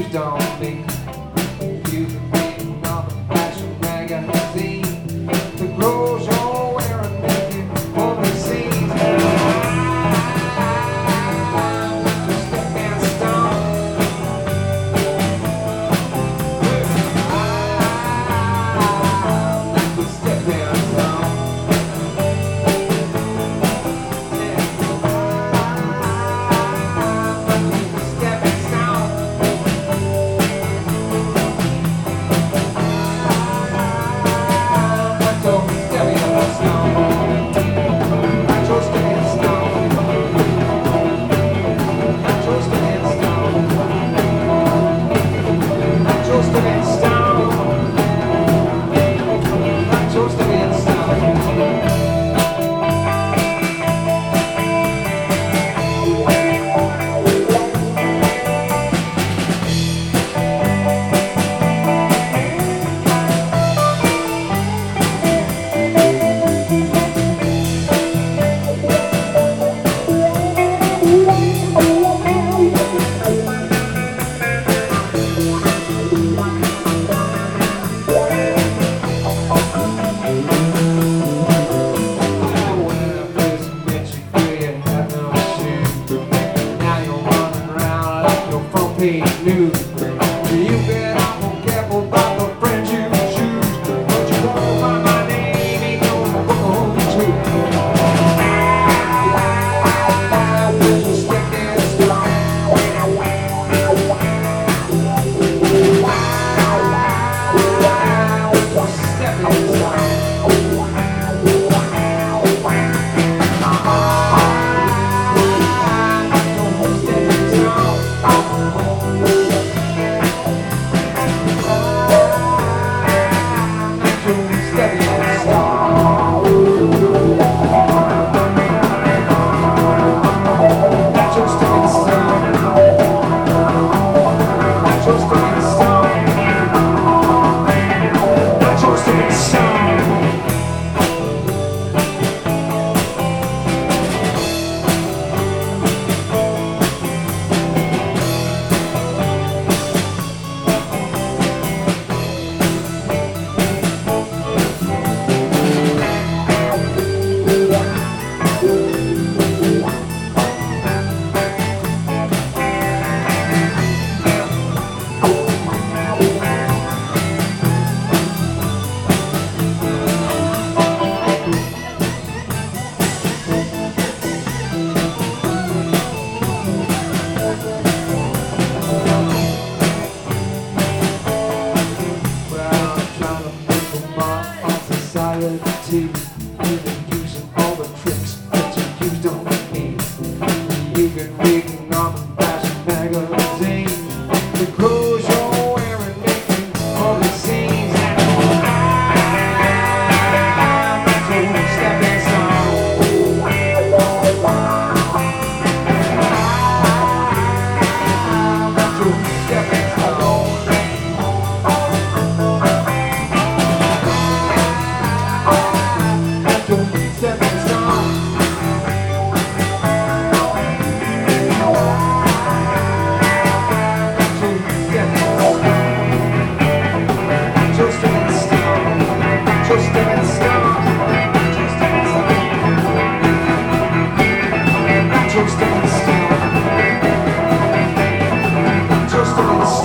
you don't think you magazine. The grows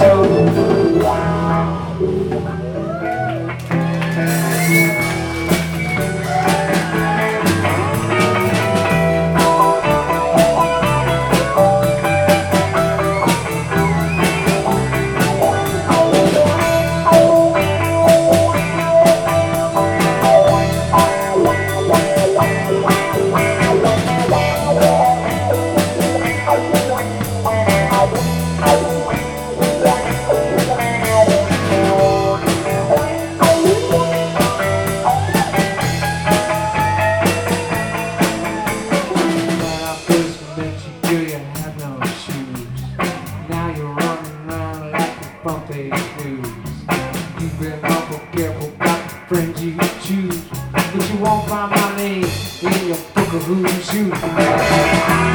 so dues. You've been awful careful about the friends you choose, but you won't find my name in your book of who's who.